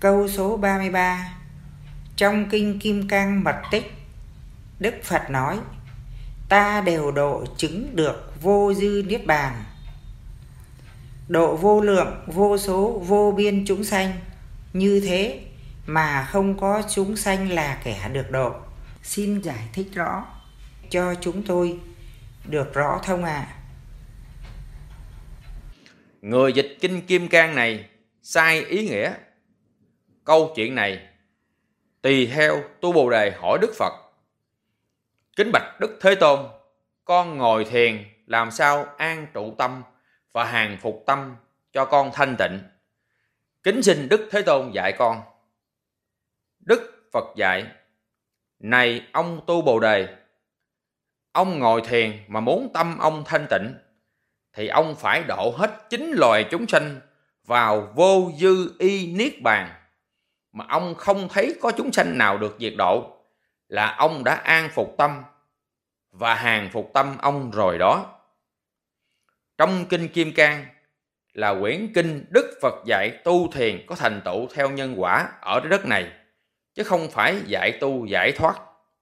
Câu số 33 Trong Kinh Kim Cang Mật Tích Đức Phật nói Ta đều độ chứng được vô dư niết bàn. Độ vô lượng, vô số, vô biên chúng sanh Như thế mà không có chúng sanh là kẻ được độ. Xin giải thích rõ cho chúng tôi được rõ thông ạ. À. Người dịch Kinh Kim Cang này sai ý nghĩa câu chuyện này tùy theo tu bồ đề hỏi đức phật. Kính bạch đức thế tôn, con ngồi thiền làm sao an trụ tâm và hàng phục tâm cho con thanh tịnh? Kính xin đức thế tôn dạy con. Đức phật dạy, này ông tu bồ đề, ông ngồi thiền mà muốn tâm ông thanh tịnh, thì ông phải độ hết chín loài chúng sanh vào vô dư y niết bàn mà ông không thấy có chúng sanh nào được diệt độ là ông đã an phục tâm và hàng phục tâm ông rồi đó. Trong Kinh Kim Cang là quyển kinh Đức Phật dạy tu thiền có thành tựu theo nhân quả ở đất này, chứ không phải dạy tu giải thoát